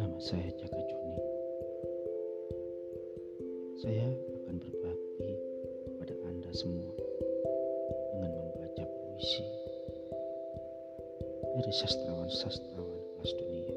Nama saya Jaka Joni. Saya akan berbagi kepada Anda semua dengan membaca puisi dari sastrawan-sastrawan kelas dunia.